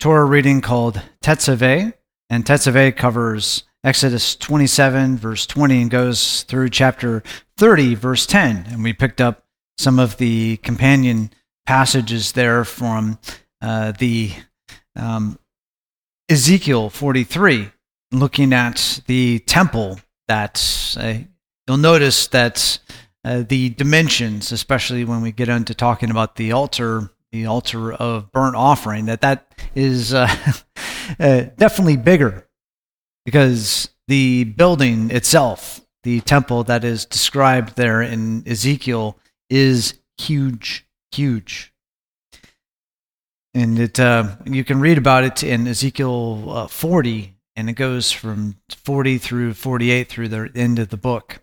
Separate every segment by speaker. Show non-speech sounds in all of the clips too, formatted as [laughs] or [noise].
Speaker 1: Torah reading called Tetzaveh, and Tetzaveh covers Exodus 27, verse 20, and goes through chapter 30, verse 10. And we picked up some of the companion passages there from uh, the um, Ezekiel 43, looking at the temple. That uh, you'll notice that uh, the dimensions, especially when we get into talking about the altar the altar of burnt offering, that that is uh, [laughs] uh, definitely bigger because the building itself, the temple that is described there in Ezekiel, is huge, huge. And it, uh, you can read about it in Ezekiel uh, 40, and it goes from 40 through 48 through the end of the book.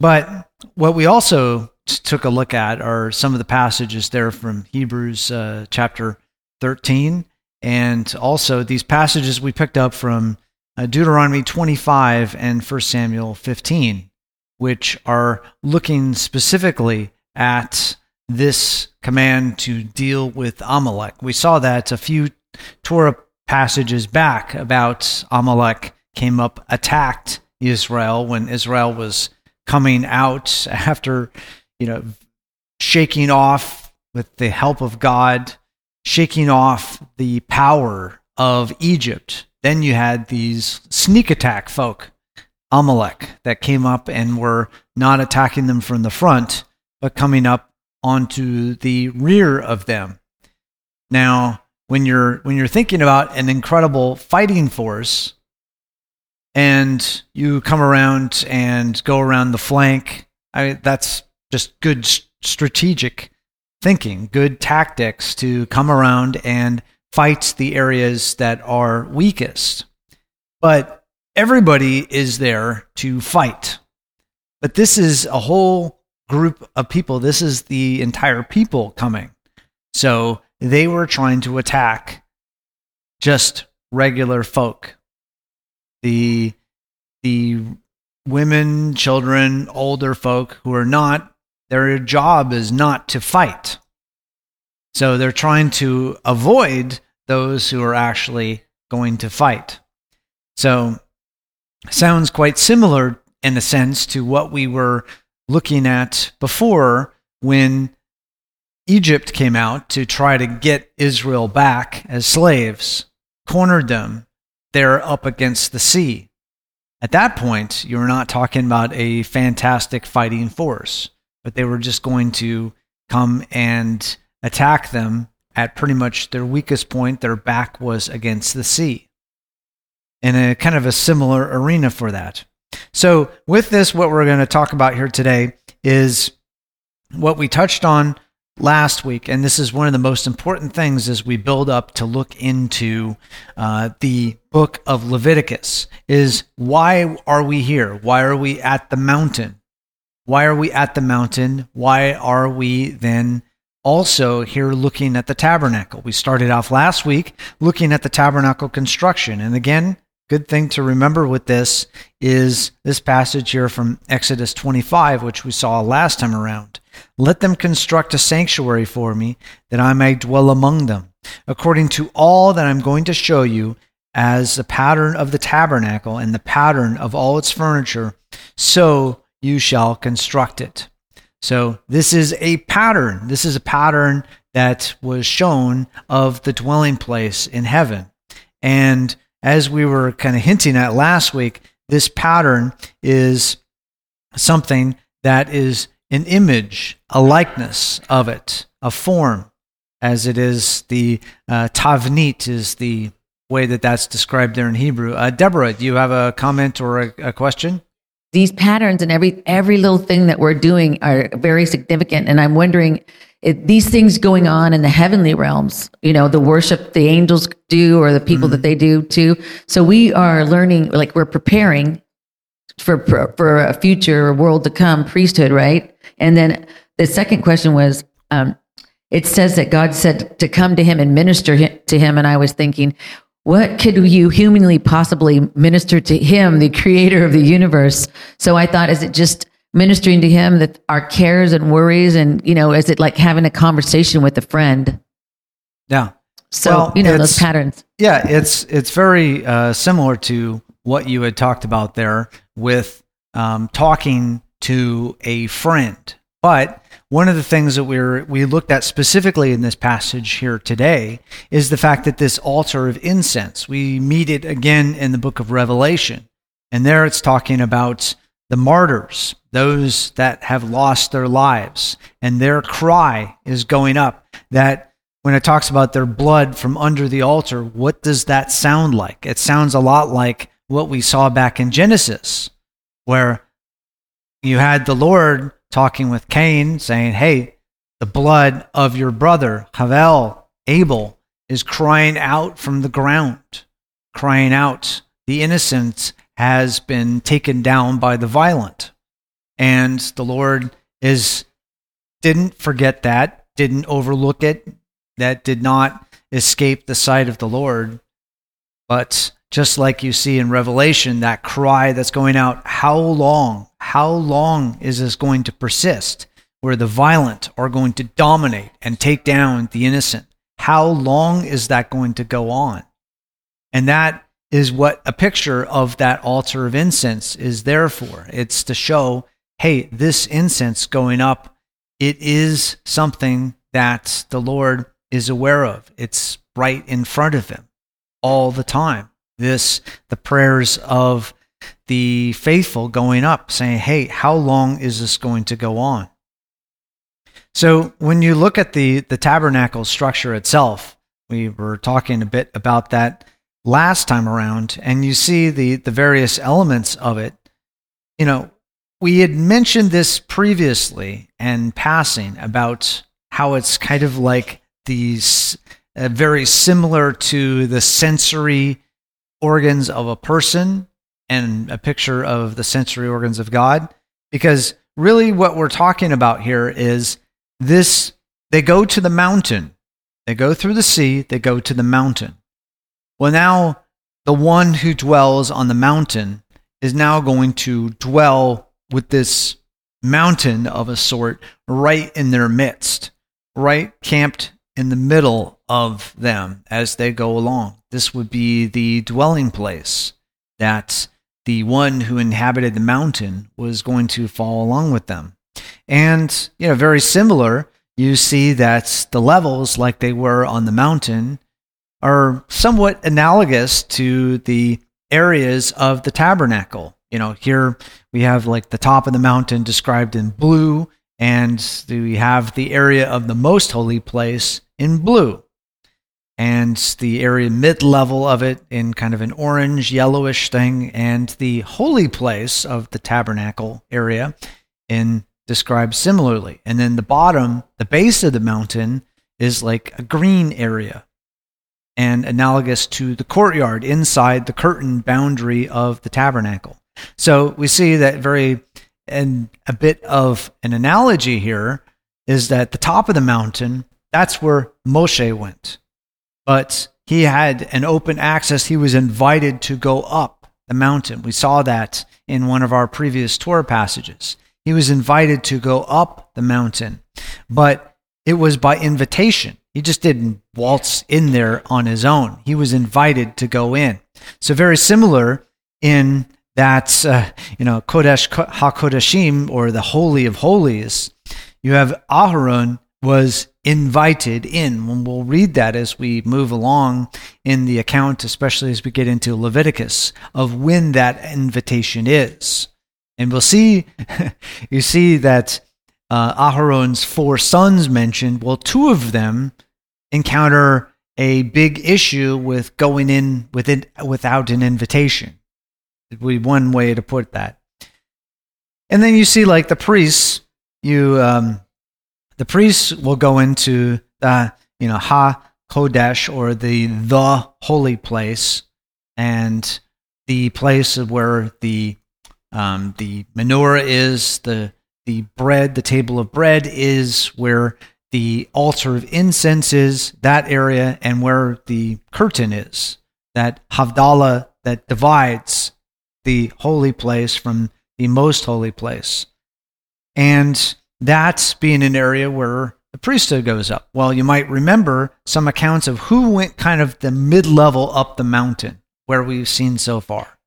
Speaker 1: But what we also took a look at are some of the passages there from Hebrews uh, chapter 13, and also these passages we picked up from uh, Deuteronomy 25 and 1 Samuel 15, which are looking specifically at this command to deal with Amalek. We saw that a few Torah passages back about Amalek came up, attacked Israel when Israel was coming out [laughs] after you know, shaking off with the help of God, shaking off the power of Egypt. Then you had these sneak attack folk, Amalek, that came up and were not attacking them from the front, but coming up onto the rear of them. Now, when you're when you're thinking about an incredible fighting force and you come around and go around the flank, I, that's just good strategic thinking, good tactics to come around and fight the areas that are weakest. But everybody is there to fight. But this is a whole group of people. This is the entire people coming. So they were trying to attack just regular folk. The the women, children, older folk who are not their job is not to fight. So they're trying to avoid those who are actually going to fight. So sounds quite similar in a sense to what we were looking at before when Egypt came out to try to get Israel back as slaves, cornered them there up against the sea. At that point, you're not talking about a fantastic fighting force but they were just going to come and attack them at pretty much their weakest point. Their back was against the sea. In a kind of a similar arena for that. So, with this, what we're going to talk about here today is what we touched on last week, and this is one of the most important things as we build up to look into uh, the book of Leviticus. Is why are we here? Why are we at the mountain? Why are we at the mountain? Why are we then also here looking at the tabernacle? We started off last week looking at the tabernacle construction. And again, good thing to remember with this is this passage here from Exodus 25, which we saw last time around. Let them construct a sanctuary for me, that I may dwell among them, according to all that I'm going to show you as the pattern of the tabernacle and the pattern of all its furniture. So you shall construct it. So this is a pattern. This is a pattern that was shown of the dwelling place in heaven. And as we were kind of hinting at last week, this pattern is something that is an image, a likeness of it, a form, as it is the uh, tavnit is the way that that's described there in Hebrew. Uh, Deborah, do you have a comment or a, a question?
Speaker 2: These patterns and every every little thing that we're doing are very significant and i'm wondering these things going on in the heavenly realms, you know, the worship the angels do or the people that they do too. So we are learning, like we're preparing for, for, for a future world to come priesthood, right? And then the second question was, um, it says that God said to come to him and minister to him. And I was thinking, what could you humanly possibly minister to him, the creator of the universe? So I thought, is it just ministering to him that our cares and worries and, you know, is it like having a conversation with a friend?
Speaker 1: Yeah.
Speaker 2: So,
Speaker 1: Well,
Speaker 2: you know, those patterns.
Speaker 1: Yeah, it's it's very uh, similar to what you had talked about there with um, talking to a friend. But one of the things that we're we looked at specifically in this passage here today is the fact that this altar of incense we meet it again in the book of Revelation, and there it's talking about the martyrs, those that have lost their lives, and their cry is going up that when it talks about their blood from under the altar, what does that sound like? It sounds a lot like what we saw back in Genesis, where you had the Lord talking with Cain, saying, Hey, the blood of your brother, Havel, Abel, is crying out from the ground, crying out, The innocent has been taken down by the violent. And the Lord is didn't forget that, didn't overlook it, that did not escape the sight of the Lord. But just like you see in Revelation, that cry that's going out, how long, how long is this going to persist? Where the violent are going to dominate and take down the innocent. How long is that going to go on? And that is what a picture of that altar of incense is there for. It's to show, hey, this incense going up, it is something that the Lord is aware of. It's right in front of him all the time. This, the prayers of the faithful going up, saying, hey, how long is this going to go on? So when you look at the, the tabernacle structure itself, we were talking a bit about that last time around, and you see the, the various elements of it. You know, we had mentioned this previously and passing about how it's kind of like these uh, very similar to the sensory organs of a person and a picture of the sensory organs of God. Because really, what we're talking about here is this they go to the mountain, they go through the sea, they go to the mountain. Well, now the one who dwells on the mountain is now going to dwell with this mountain of a sort right in their midst, right camped in the middle of them as they go along. This would be the dwelling place that the one who inhabited the mountain was going to follow along with them. And, you know, very similar, you see that the levels, like they were on the mountain, are somewhat analogous to the areas of the tabernacle. You know, here we have like the top of the mountain described in blue, and we have the area of the most holy place in blue, and the area mid level of it in kind of an orange yellowish thing, and the holy place of the tabernacle area in described similarly. And then the bottom, the base of the mountain, is like a green area and analogous to the courtyard inside the curtain boundary of the tabernacle. So we see that very, and a bit of an analogy here is that the top of the mountain, that's where Moshe went. But he had an open access. He was invited to go up the mountain. We saw that in one of our previous Torah passages. He was invited to go up the mountain, but it was by invitation. He just didn't waltz in there on his own. He was invited to go in. So very similar in that, uh, you know, Kodesh HaKodeshim or the Holy of Holies. You have Aharon was invited in. And we'll read that as we move along in the account, especially as we get into Leviticus, of when that invitation is. And we'll see, [laughs] you see that uh, Aharon's four sons mentioned, well, two of them encounter a big issue with going in with it, without an invitation. It would be one way to put that. And then you see, like the priests, you um, the priests will go into the, you know, Ha Kodesh or the the holy place, and the place where the um, the menorah is, the the bread, the table of bread is where the altar of incense is, that area, and where the curtain is, that Havdalah that divides the holy place from the most holy place. And that's being an area where the priesthood goes up. Well, you might remember some accounts of who went kind of the mid level up the mountain where we've seen so far.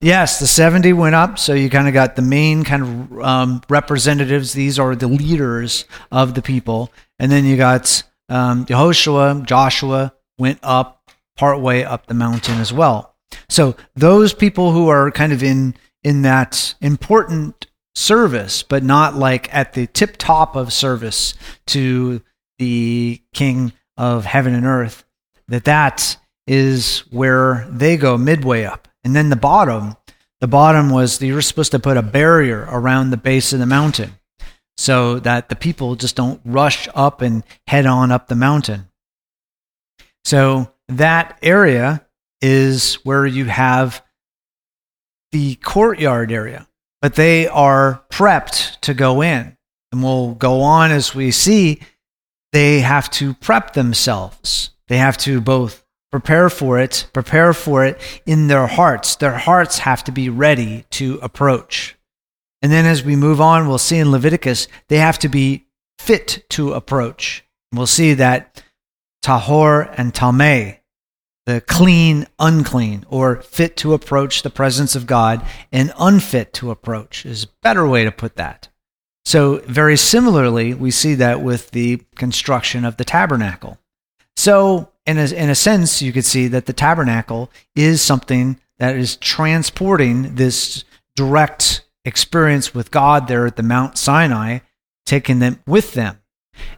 Speaker 1: Yes, the 70 went up. So you kind of got the main kind of um, representatives. These are the leaders of the people. And then you got um, Jehoshua, Joshua went up part way up the mountain as well. So those people who are kind of in in that important service, but not like at the tip top of service to the King of heaven and earth, that that is where they go midway up. And then the bottom, the bottom was you were supposed to put a barrier around the base of the mountain so that the people just don't rush up and head on up the mountain. So that area is where you have the courtyard area, but they are prepped to go in. And we'll go on as we see they have to prep themselves. They have to both prepare for it, prepare for it in their hearts. Their hearts have to be ready to approach. And then as we move on, we'll see in Leviticus, they have to be fit to approach. We'll see that tahor and tameh, the clean, unclean, or fit to approach the presence of God, and unfit to approach is a better way to put that. So, very similarly, we see that with the construction of the tabernacle. So, in a, in a sense, you could see that the tabernacle is something that is transporting this direct experience with God there at the Mount Sinai, taking them with them.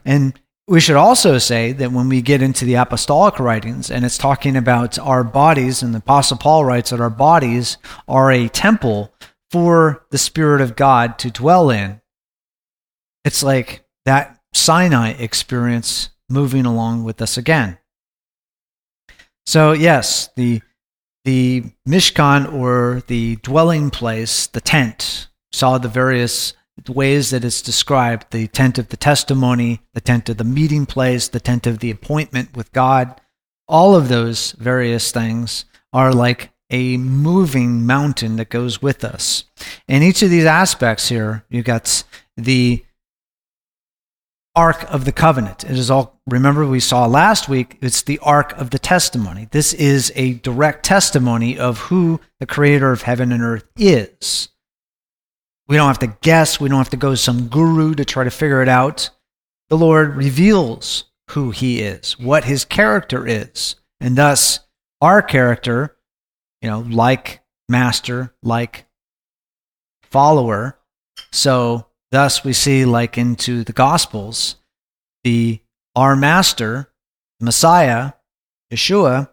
Speaker 1: And we should also say that when we get into the apostolic writings and it's talking about our bodies, and the Apostle Paul writes that our bodies are a temple for the Spirit of God to dwell in, it's like that Sinai experience moving along with us again. So, yes, the, the Mishkan or the dwelling place, the tent, saw the various ways that it's described the tent of the testimony, the tent of the meeting place, the tent of the appointment with God. All of those various things are like a moving mountain that goes with us. In each of these aspects here, you've got the Ark of the Covenant. It is all, remember, we saw last week, it's the Ark of the Testimony. This is a direct testimony of who the Creator of heaven and earth is. We don't have to guess. We don't have to go to some guru to try to figure it out. The Lord reveals who He is, what His character is. And thus, our character, you know, like master, like follower. So, thus, we see, like into the Gospels, the our master, Messiah, Yeshua,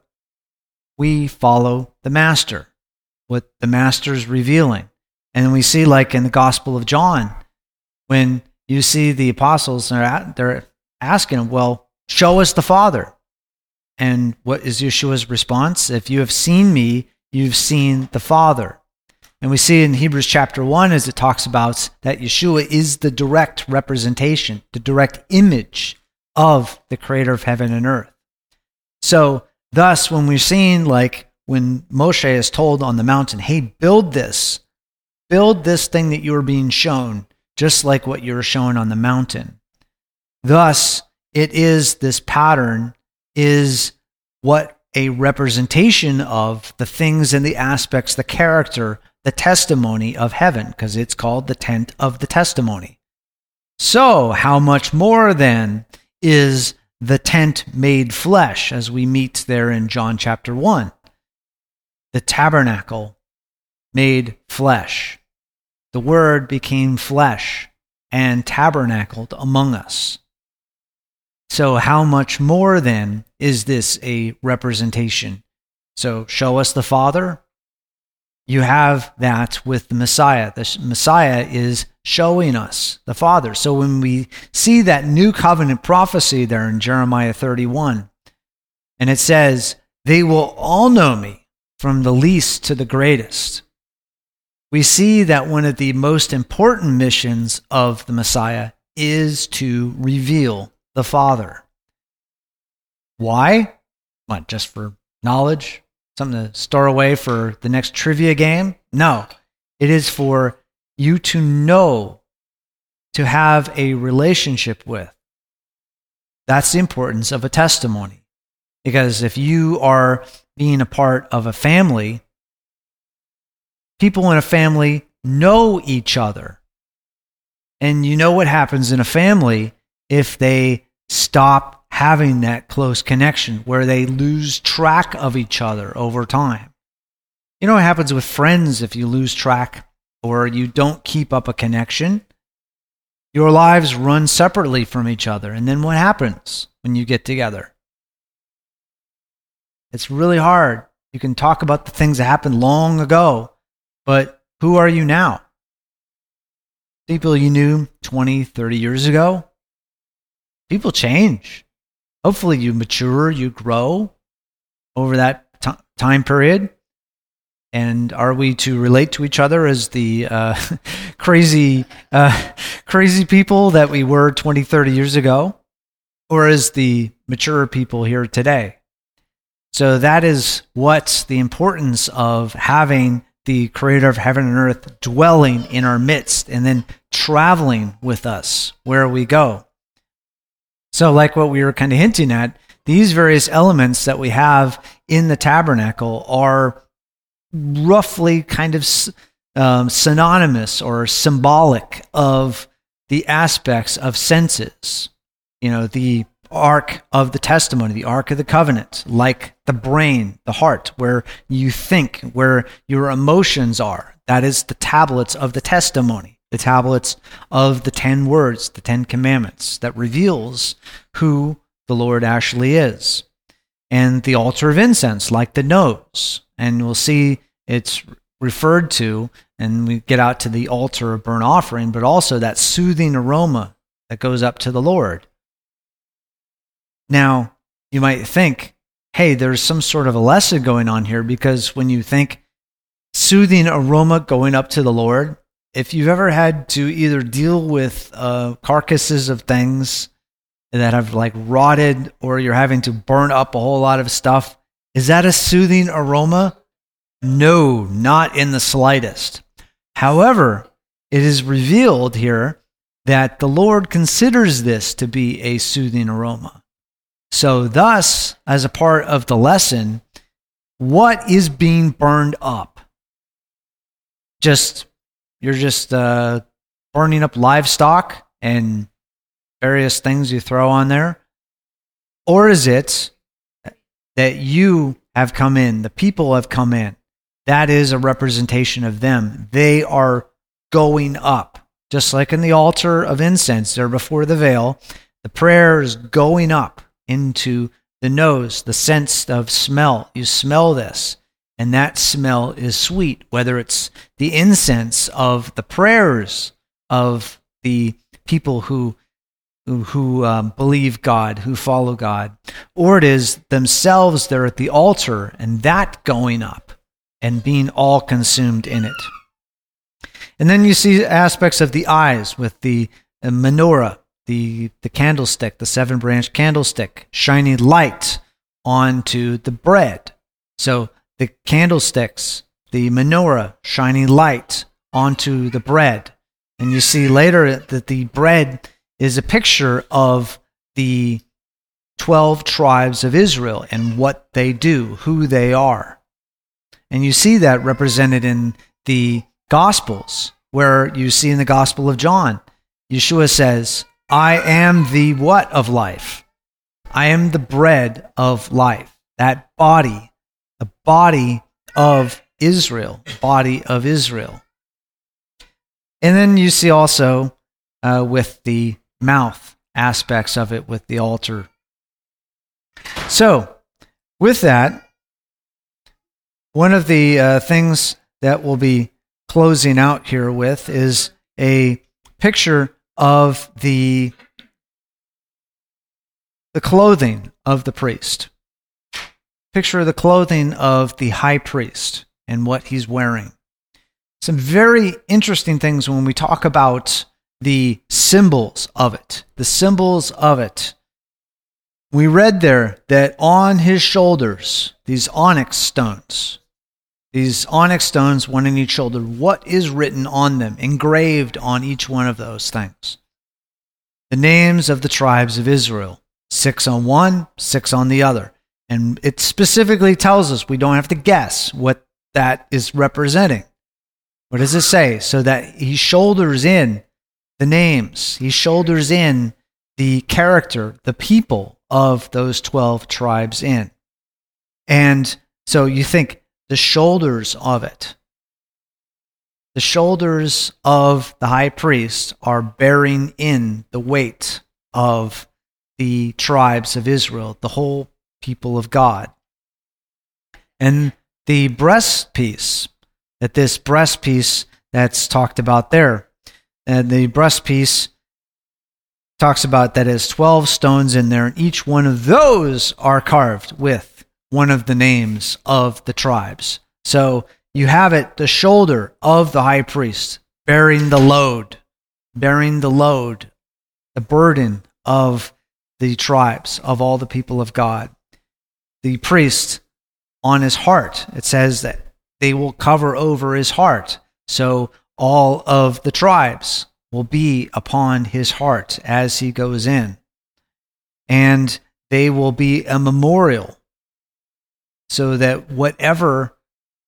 Speaker 1: we follow the master, what the master's revealing. And we see, like in the Gospel of John, when you see the apostles, they're, they're asking, him, Well, show us the Father. And what is Yeshua's response? If you have seen me, you've seen the Father. And we see in Hebrews chapter 1 as it talks about that Yeshua is the direct representation, the direct image of the creator of heaven and earth. So, thus, when we're seeing, like, when Moshe is told on the mountain, hey, build this, Build this thing that you are being shown, just like what you were shown on the mountain. Thus, it is this pattern is what a representation of the things and the aspects, the character, the testimony of heaven, because it's called the tent of the testimony. So, how much more then is the tent made flesh, as we meet there in John chapter 1? The tabernacle made flesh. The Word became flesh and tabernacled among us. So, how much more then is this a representation? So, show us the Father. you have that with the Messiah. The Messiah is showing us the Father. So when we see that new covenant prophecy there in Jeremiah 31, and it says, They will all know me from the least to the greatest. We see that one of the most important missions of the Messiah is to reveal the Father. Why? What, just for knowledge? Something to store away for the next trivia game? No. It is for you to know, to have a relationship with. That's the importance of a testimony. Because if you are being a part of a family, people in a family know each other. And you know what happens in a family if they stop having that close connection where they lose track of each other over time. You know what happens with friends if you lose track or you don't keep up a connection? Your lives run separately from each other. And then what happens when you get together? It's really hard. You can talk about the things that happened long ago, but who are you now? People you knew 20, 30 years ago? People change. Hopefully, you mature, you grow over that t- time period. And are we to relate to each other as the uh, [laughs] crazy, uh, crazy people that we were 20, 30 years ago? Or as the mature people here today? So that is what's the importance of having the creator of heaven and earth dwelling in our midst and then traveling with us where we go. So, like what we were kind of hinting at, these various elements that we have in the tabernacle are roughly kind of um, synonymous or symbolic of the aspects of senses. You know, the ark of the testimony, the ark of the covenant, like the brain, the heart, where you think, where your emotions are. That is the tablets of the testimony, the tablets of the 10 words, the 10 commandments that reveals who the Lord actually is. And the altar of incense, like the nose. And we'll see it's referred to, and we get out to the altar of burnt offering, but also that soothing aroma that goes up to the Lord. Now, you might think, hey, there's some sort of a lesson going on here because when you think soothing aroma going up to the Lord, if you've ever had to either deal with uh, carcasses of things that have like rotted or you're having to burn up a whole lot of stuff, is that a soothing aroma? No, not in the slightest. However, it is revealed here that the Lord considers this to be a soothing aroma. So, thus, as a part of the lesson, what is being burned up? Just, you're just uh, burning up livestock and various things you throw on there? Or is it that you have come in, the people have come in? That is a representation of them. They are going up, just like in the altar of incense there before the veil. The prayer is going up into the nose, the sense of smell. You smell this, and that smell is sweet, whether it's the incense of the prayers of the people who who, um, believe God, who follow God, or it is themselves they're at the altar and that going up and being all consumed in it. And then you see aspects of the eyes with the menorah the, the candlestick, the seven branch candlestick, shining light onto the bread. So the candlesticks, the menorah, shining light onto the bread. And you see later that the bread is a picture of the 12 tribes of Israel and what they do, who they are. And you see that represented in the Gospels, where you see in the Gospel of John, Yeshua says, I am the what of life? I am the bread of life. That body, the body of Israel, body of Israel. And then you see also uh, with the mouth aspects of it with the altar. So, with that, one of the uh, things that we'll be closing out here with is a picture of the the clothing of the priest. Picture of the clothing of the high priest and what he's wearing. Some very interesting things when we talk about the symbols of it. The symbols of it. We read there that on his shoulders, these onyx stones, these onyx stones, one in each shoulder, what is written on them, engraved on each one of those things? The names of the tribes of Israel, six on one, six on the other. And it specifically tells us we don't have to guess what that is representing. What does it say? So that he shoulders in the names, he shoulders in the character, the people of those 12 tribes in. And so you think the shoulders of it. The shoulders of the high priest are bearing in the weight of the tribes of Israel, the whole people of God. And the breastpiece, that this breastpiece that's talked about there, and the breastpiece talks about that has 12 stones in there, and each one of those are carved with one of the names of the tribes. So you have it, the shoulder of the high priest bearing the load, bearing the load, the burden of the tribes, of all the people of God. The priest on his heart, it says that they will cover over his heart. So all of the tribes will be upon his heart as he goes in. And they will be a memorial so that whatever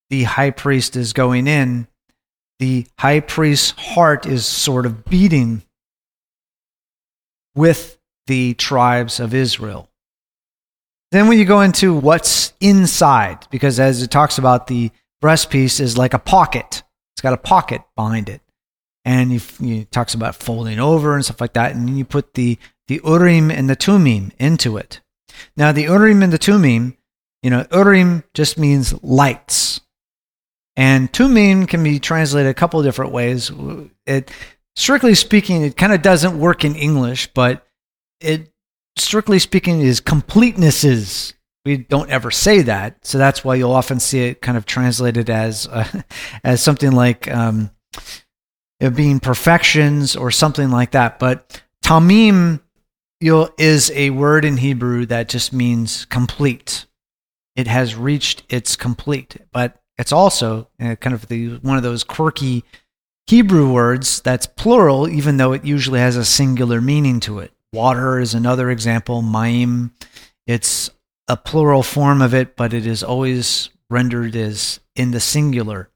Speaker 1: the high priest is going in, the high priest's heart is sort of beating with the tribes of Israel. Then, when you go into what's inside, because as it talks about the breastpiece is like a pocket, it's got a pocket behind it, and he, he talks about folding over and stuff like that, and then you put the the Urim and the Tumim into it. Now, the Urim and the Tumim you know, Urim just means lights. And Tumim can be translated a couple different ways. It, strictly speaking, it kind of doesn't work in English, but it, strictly speaking, is completenesses. We don't ever say that, so that's why you'll often see it kind of translated as uh, [laughs] as something like um, being perfections or something like that. But tamim is a word in Hebrew that just means complete it has reached its complete. But it's also uh, kind of the one of those quirky Hebrew words that's plural, even though it usually has a singular meaning to it. Water is another example. Mayim, it's a plural form of it, but it is always rendered as in the singular.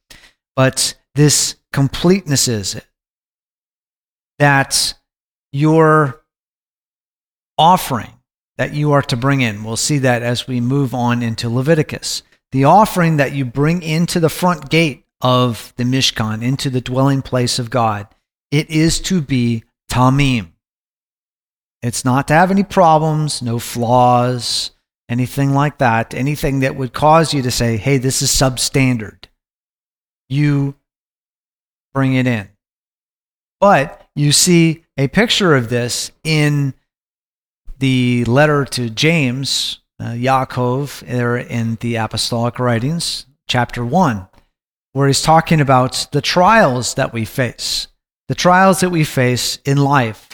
Speaker 1: But this completeness is that your offering that you are to bring in. We'll see that as we move on into Leviticus. The offering that you bring into the front gate of the Mishkan, into the dwelling place of God, it is to be tamim. It's not to have any problems, no flaws, anything like that, anything that would cause you to say, hey, this is substandard. You bring it in. But you see a picture of this in the letter to James, uh, Yaakov, there in the Apostolic Writings, chapter 1, where he's talking about the trials that we face. The trials that we face in life.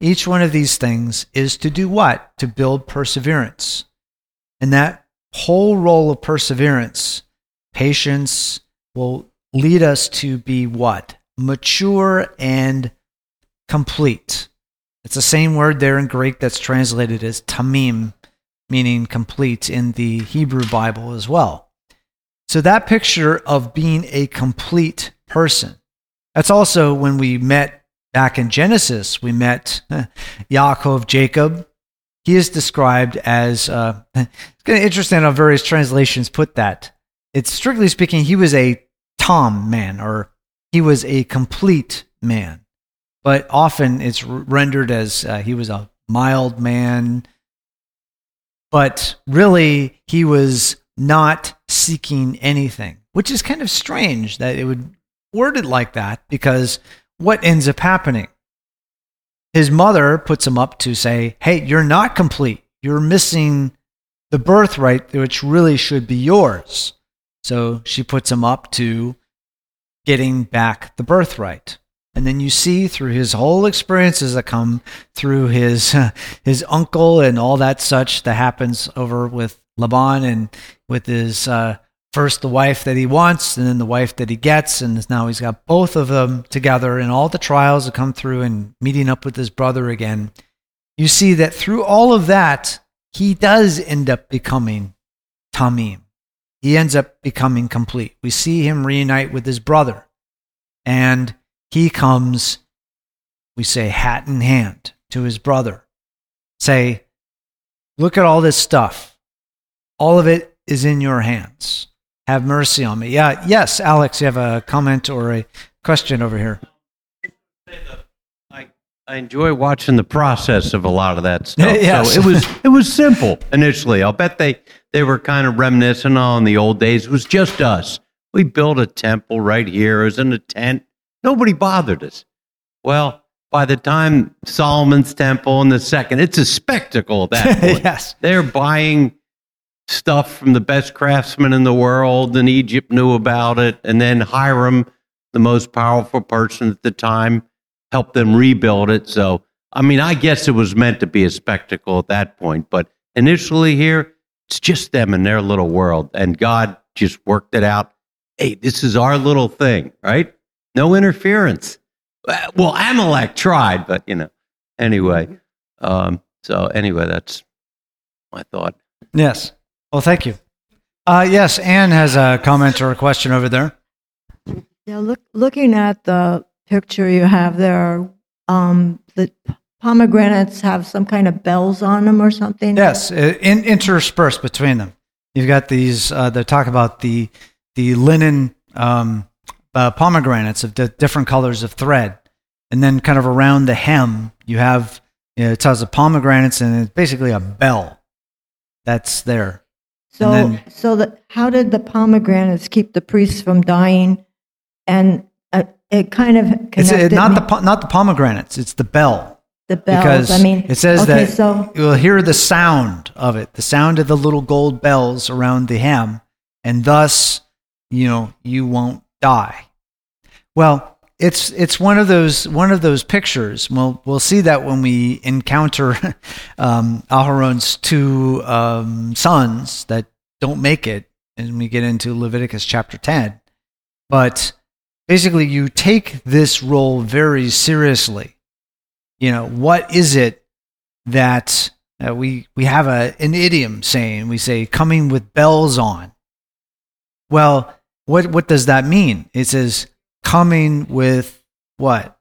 Speaker 1: Each one of these things is to do what? To build perseverance. And that whole role of perseverance, patience, will lead us to be what? Mature and complete. It's the same word there in Greek that's translated as tamim, meaning complete in the Hebrew Bible as well. So that picture of being a complete person. That's also when we met back in Genesis, we met Yaakov, Jacob. He is described as, uh, [laughs] it's kind of interesting how various translations put that. It's strictly speaking, he was a tam man, or he was a complete man but often it's rendered as uh, he was a mild man, but really he was not seeking anything, which is kind of strange that it would word it like that because what ends up happening? His mother puts him up to say, Hey, you're not complete. You're missing the birthright, which really should be yours. So she puts him up to getting back the birthright. And then you see through his whole experiences that come through his [laughs] his uncle and all that such that happens over with Laban and with his uh, first the wife that he wants and then the wife that he gets. And now he's got both of them together and all the trials that come through and meeting up with his brother again. You see that through all of that he does end up becoming tamim. He ends up becoming complete. We see him reunite with his brother. And he comes we say hat in hand to his brother say look at all this stuff all of it is in your hands have mercy on me. Yeah, yes, Alex, you have a comment or a question over here.
Speaker 3: I, I enjoy watching the process of a lot of that [laughs] stuff.
Speaker 1: Yes.
Speaker 3: So it was it was simple initially. I'll bet they they were kind of reminiscent on the old days. It was just us. We built a temple right here. It was in a tent. Nobody bothered us. Well, by the time Solomon's temple and the second, it's a spectacle at that [laughs] point.
Speaker 1: yes.
Speaker 3: They're buying stuff from the best craftsmen in the world, and Egypt knew about it. And then Hiram, the most powerful person at the time, helped them rebuild it. So, I mean, I guess it was meant to be a spectacle at that point. But initially, here, it's just them in their little world. And God just worked it out. Hey, this is our little thing, right? No interference. Well, Amalek tried, but, you know, anyway. Um, so, anyway, that's my thought.
Speaker 1: Yes. Well, thank you. Uh, yes, Anne has a comment or a question over there.
Speaker 4: Yeah, look, looking at the picture you have there, um, the pomegranates have some kind of bells on them or something.
Speaker 1: Yes, uh, in, interspersed between them. You've got these. Uh, they talk about the the linen um, uh, pomegranates of the different colors of thread, and then kind of around the hem you have you know, it tells the pomegranates, and it's basically a bell that's there.
Speaker 4: So,
Speaker 1: then-
Speaker 4: so that how did the pomegranates keep the priests from dying? And uh, it kind of
Speaker 1: It's
Speaker 4: connected
Speaker 1: uh, not
Speaker 4: me-
Speaker 1: the not the pomegranates. It's the bell.
Speaker 4: the bells.
Speaker 1: because
Speaker 4: I mean,
Speaker 1: it says
Speaker 4: okay,
Speaker 1: that
Speaker 4: so
Speaker 1: you will hear the sound of it, the sound of the little gold bells around the hem, and thus, you know, you won't die. Well, it's it's one of those one of those pictures. We'll we'll see that when we encounter [laughs] um, Aharon's two um, sons that don't make it, and we get into Leviticus chapter ten. But basically, you take this role very seriously you know what is it that uh, we we have a an idiom saying we say coming with bells on well what what does that mean? It says coming with what?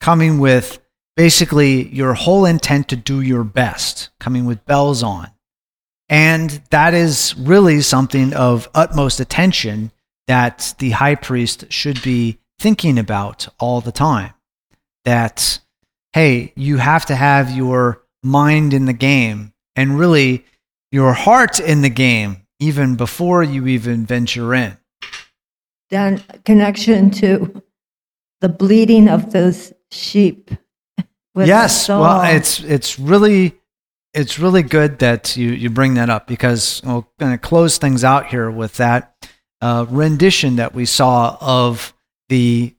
Speaker 1: Coming with basically your whole intent to do your best coming with bells on. And that is really something of utmost attention that the high priest should be thinking about all the time. That hey you have to have your mind in the game and really your heart in the game even before you even venture in
Speaker 4: then connection to the bleeding of those sheep. with
Speaker 1: yes well it's it's really it's really good that you you bring that up because we're going to close things out here with that uh, rendition that we saw of the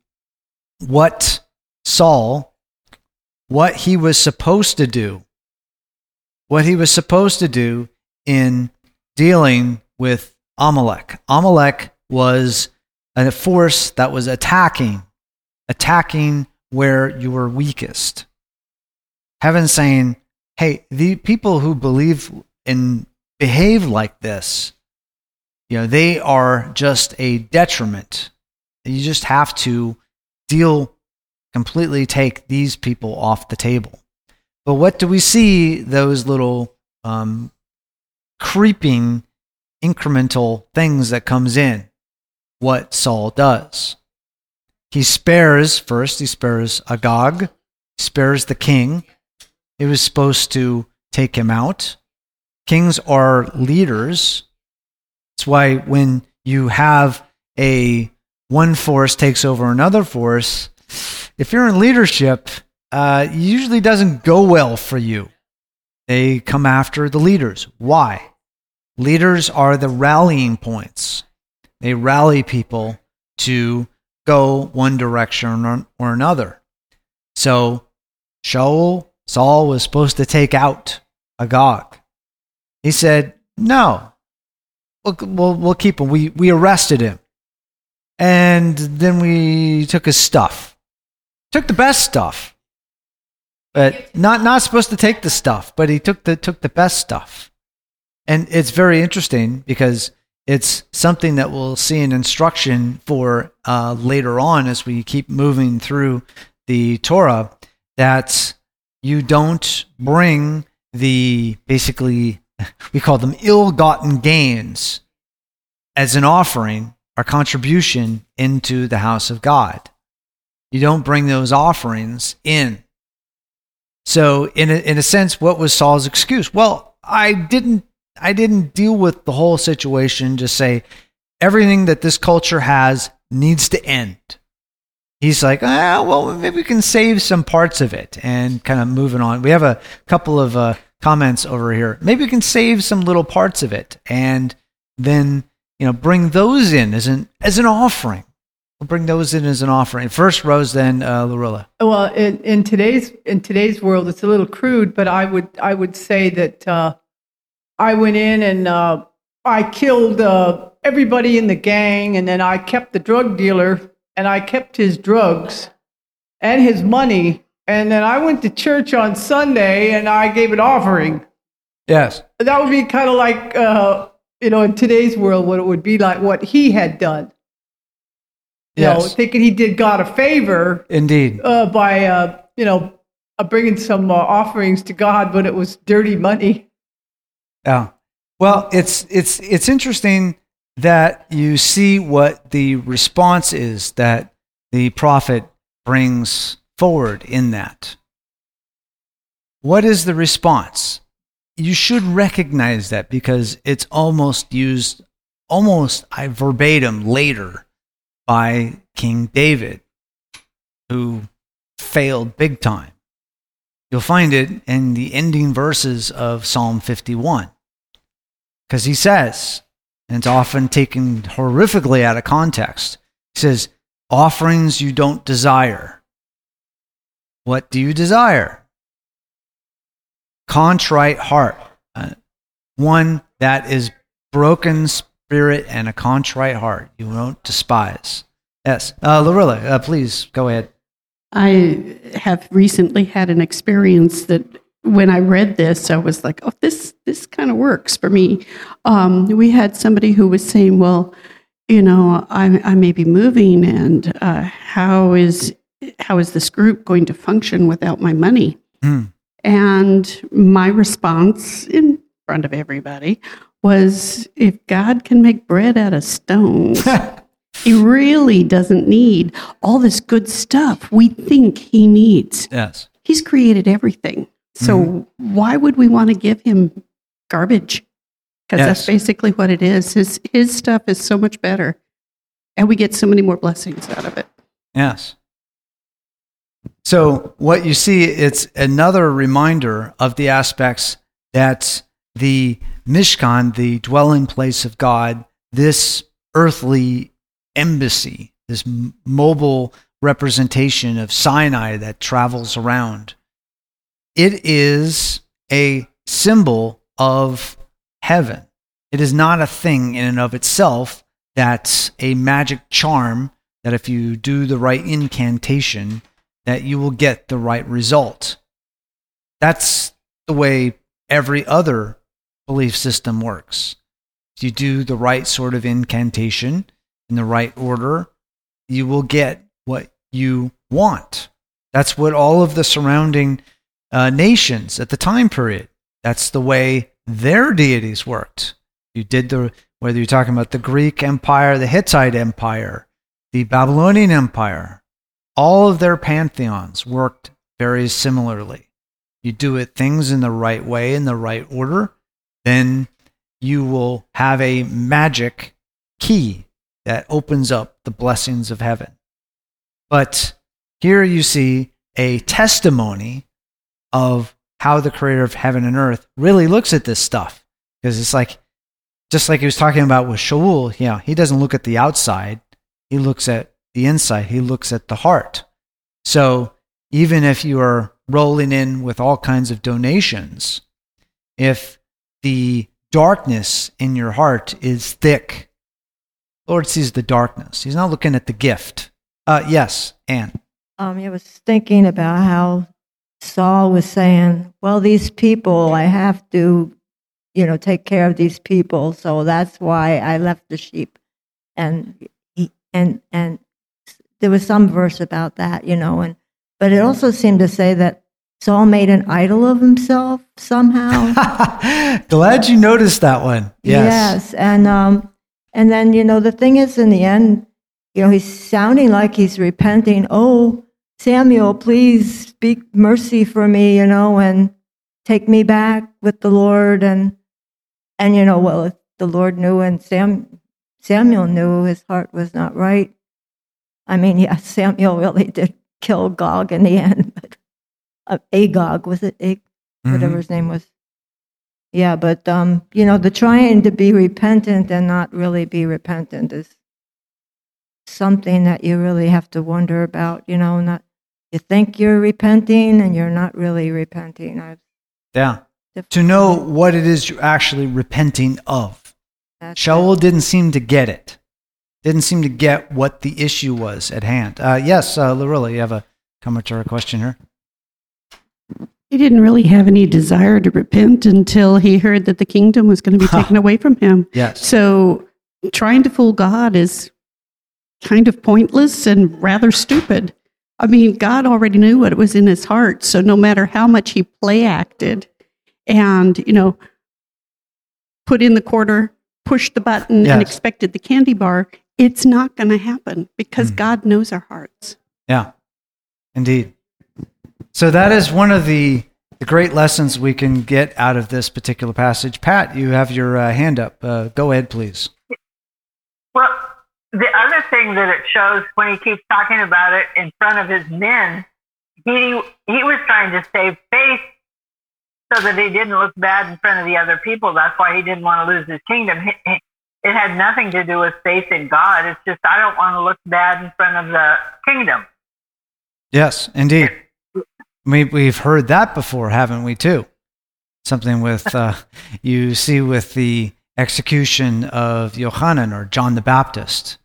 Speaker 1: what Saul what he was supposed to do what he was supposed to do in dealing with Amalek Amalek was a force that was attacking attacking where you were weakest heaven saying, hey, the people who believe and behave like this, you know, they are just a detriment. You just have to deal completely take these people off the table. But what do we see those little um, creeping incremental things that comes in? What Saul does. He spares first, he spares Agag, spares the king, it was supposed to take him out. Kings are leaders, That's why when you have a one force takes over another force, if you're in leadership, uh, usually doesn't go well for you. They come after the leaders. Why? Leaders are the rallying points. They rally people to go one direction or, or another. So Shaul, Saul was supposed to take out Agag. He said, No, we'll, we'll, we'll keep him. We, we arrested him. And then we took his stuff. Took the best stuff. But not, not supposed to take the stuff, but he took the, took the best stuff. And it's very interesting because it's something that we'll see in instruction for uh, later on as we keep moving through the Torah that you don't bring the basically [laughs] we call them ill-gotten gains as an offering or contribution into the house of God. You don't bring those offerings in. So in a, in a sense, what was Saul's excuse? Well, I didn't I didn't deal with the whole situation. Just say everything that this culture has needs to end. He's like, ah, well, maybe we can save some parts of it and kind of moving on. We have a couple of uh, comments over here. Maybe we can save some little parts of it and then you know bring those in as an as an offering. We'll bring those in as an offering. First, Rose, then uh, Lorilla.
Speaker 5: Well, in, in today's in today's world, it's a little crude, but I would I would say that uh, I went in and uh, I killed uh, everybody in the gang, and then I kept the drug dealer and I kept his drugs and his money. And then I went to church on Sunday and I gave an offering.
Speaker 1: Yes.
Speaker 5: That would be kind of like, uh, you know, in today's world, what it would be like what he had done. You know,
Speaker 1: Yes.
Speaker 5: thinking he did God a favor
Speaker 1: Indeed.
Speaker 5: uh, by, uh, you know, uh, bringing some uh, offerings to God, but it was dirty money.
Speaker 1: Yeah. Well, it's it's it's interesting that you see what the response is that the prophet brings forward in that. What is the response? You should recognize that because it's almost used almost I verbatim later by King David, who failed big time. You'll find it in the ending verses of Psalm 51. Because he says, and it's often taken horrifically out of context, he says, offerings you don't desire. What do you desire? Contrite heart, uh, one that is broken spirit and a contrite heart you won't despise. Yes, uh, Lorilla, uh, please go ahead.
Speaker 6: I have recently had an experience that when I read this, I was like, "Oh, this this kind of works for me." Um, we had somebody who was saying, "Well, you know, I, I may be moving, and uh, how is how is this group going to function without my money?"
Speaker 1: Hmm.
Speaker 6: And my response in front of everybody was, "If God can make bread out of stones." [laughs] He really doesn't need all this good stuff we think he needs.
Speaker 1: Yes.
Speaker 6: He's created everything. So mm-hmm. why would we want to give him garbage? Because
Speaker 1: Yes.
Speaker 6: that's basically what it is. His his stuff is so much better. And we get so many more blessings out of it.
Speaker 1: Yes. So what you see, it's another reminder of the aspects that the Mishkan, the dwelling place of God, this earthly embassy, this mobile representation of Sinai that travels around, it is a symbol of heaven. It is not a thing in and of itself that's a magic charm that if you do the right incantation that you will get the right result. That's the way every other belief system works. If you do the right sort of incantation in the right order, you will get what you want. That's what all of the surrounding uh, nations at the time period, that's the way their deities worked. You did the, whether you're talking about the Greek Empire, the Hittite Empire, the Babylonian Empire, all of their pantheons worked very similarly. You do it things in the right way, in the right order, then you will have a magic key that opens up the blessings of heaven. But here you see a testimony of how the creator of heaven and earth really looks at this stuff. Because it's like, just like he was talking about with Shaul, you know, he doesn't look at the outside, he looks at the inside, he looks at the heart. So even if you are rolling in with all kinds of donations, if the darkness in your heart is thick, Lord sees the darkness. He's not looking at the gift. Uh, yes, Anne.
Speaker 4: Um, I was thinking about how Saul was saying, "Well, these people, I have to, you know, take care of these people, so that's why I left the sheep." And he, and and there was some verse about that, you know, and but it also seemed to say that Saul made an idol of himself somehow. [laughs]
Speaker 1: Glad you noticed that one. Yes.
Speaker 4: Yes, and um, and then you know the thing is, in the end, you know, he's sounding like he's repenting. Oh, Samuel, please speak mercy for me, you know, and take me back with the Lord. And and you know, well, if the Lord knew and Sam Samuel knew his heart was not right. I mean, yeah, [laughs] Samuel really did kill Gog in the end, [laughs] but uh, Agog was it? Ag- whatever
Speaker 1: Mhm.
Speaker 4: his name was. Yeah, but um, you know, the trying to be repentant and not really be repentant is something that you really have to wonder about. You know, not you think you're repenting and you're not really repenting. I've
Speaker 1: Yeah. To know what it is you're actually repenting of.
Speaker 4: that's-
Speaker 1: Shaul didn't seem to get it. Didn't seem to get what the issue was at hand. Uh, yes, uh, Lorilla, you have a comment or a question here?
Speaker 6: He didn't really have any desire to repent until he heard that the kingdom was going to be [laughs] taken away from him.
Speaker 1: Yes.
Speaker 6: So trying to fool God is kind of pointless and rather stupid. I mean, God already knew what was in his heart. So no matter how much he play acted and, you know, put in the quarter, pushed the button,
Speaker 1: Yes.
Speaker 6: and expected the candy bar, it's not going to happen because
Speaker 1: Mhm.
Speaker 6: God knows our hearts.
Speaker 1: Yeah, indeed. So that is one of the, the great lessons we can get out of this particular passage. Pat, you have your uh, hand up. Uh, go ahead, please.
Speaker 7: Well, the other thing that it shows when he keeps talking about it in front of his men, he he was trying to save face so that he didn't look bad in front of the other people. That's why he didn't want to lose his kingdom. It had nothing to do with faith in God. It's just I don't want to look bad in front of the kingdom.
Speaker 1: Yes, indeed. We, we've heard that before, haven't we, too? Something with, uh, you see with the execution of Yohanan or John the Baptist.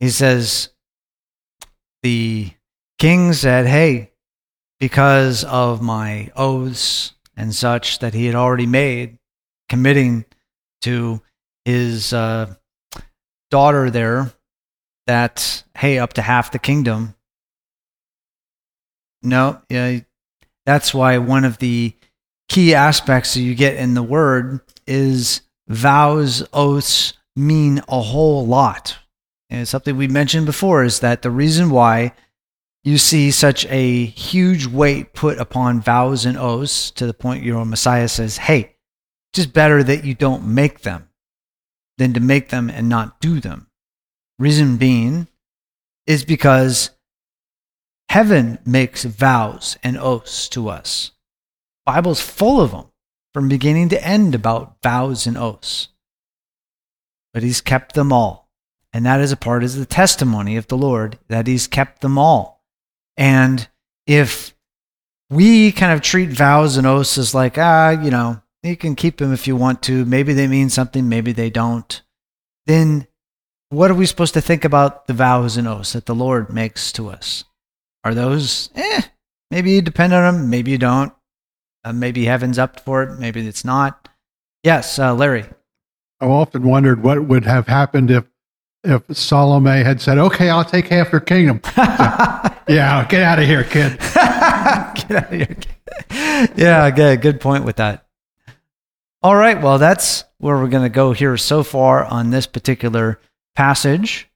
Speaker 1: He says, the king said, hey, because of my oaths and such that he had already made, committing to his uh, daughter there, that, hey, up to half the kingdom no, yeah, that's why one of the key aspects that you get in the word is vows, oaths mean a whole lot. And something we mentioned before is that the reason why you see such a huge weight put upon vows and oaths to the point your Messiah says, hey, it's just better that you don't make them than to make them and not do them. Reason being is because Heaven makes vows and oaths to us. Bible's full of them from beginning to end about vows and oaths. But he's kept them all. And that is a part of the testimony of the Lord that he's kept them all. And if we kind of treat vows and oaths as like, ah, you know, you can keep them if you want to. Maybe they mean something, maybe they don't. Then what are we supposed to think about the vows and oaths that the Lord makes to us? Are those, eh, maybe you depend on them, maybe you don't. Uh, maybe heaven's up for it, maybe it's not. Yes, uh, Larry.
Speaker 8: I've often wondered what would have happened if if Salome had said, "Okay, I'll take half your kingdom." [laughs] yeah, get out of here, kid. [laughs]
Speaker 1: Get out of here. Yeah, good, good point with that. All right, well, that's where we're going to go here so far on this particular passage.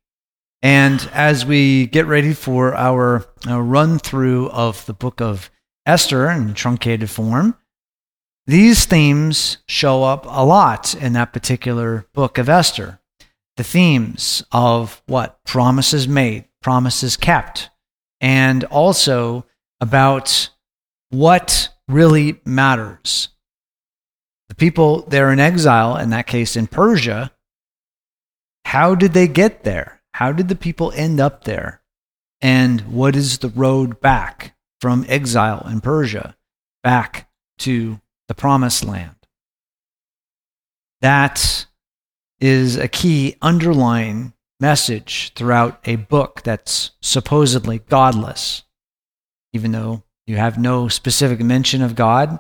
Speaker 1: And as we get ready for our uh, run through of the book of Esther in truncated form, These themes show up a lot in that particular book of Esther. The themes of what? Promises made, promises kept, and also about what really matters. The people there in exile, in that case in Persia, how did they get there? How did the people end up there? And what is the road back from exile in Persia back to the promised land? That is a key underlying message throughout a book that's supposedly godless. Even though you have no specific mention of God,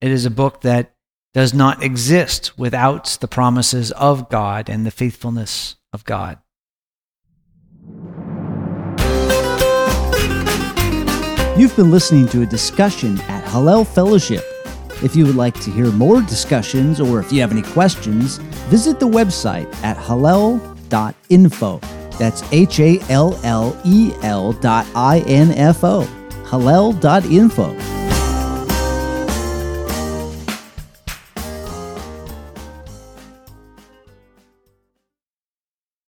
Speaker 1: it is a book that does not exist without the promises of God and the faithfulness of God.
Speaker 9: You've been listening to a discussion at Hallel Fellowship. If you would like to hear more discussions or if you have any questions, visit the website at hallel.info. That's H A L L E L dot I N F O. Hallel.info.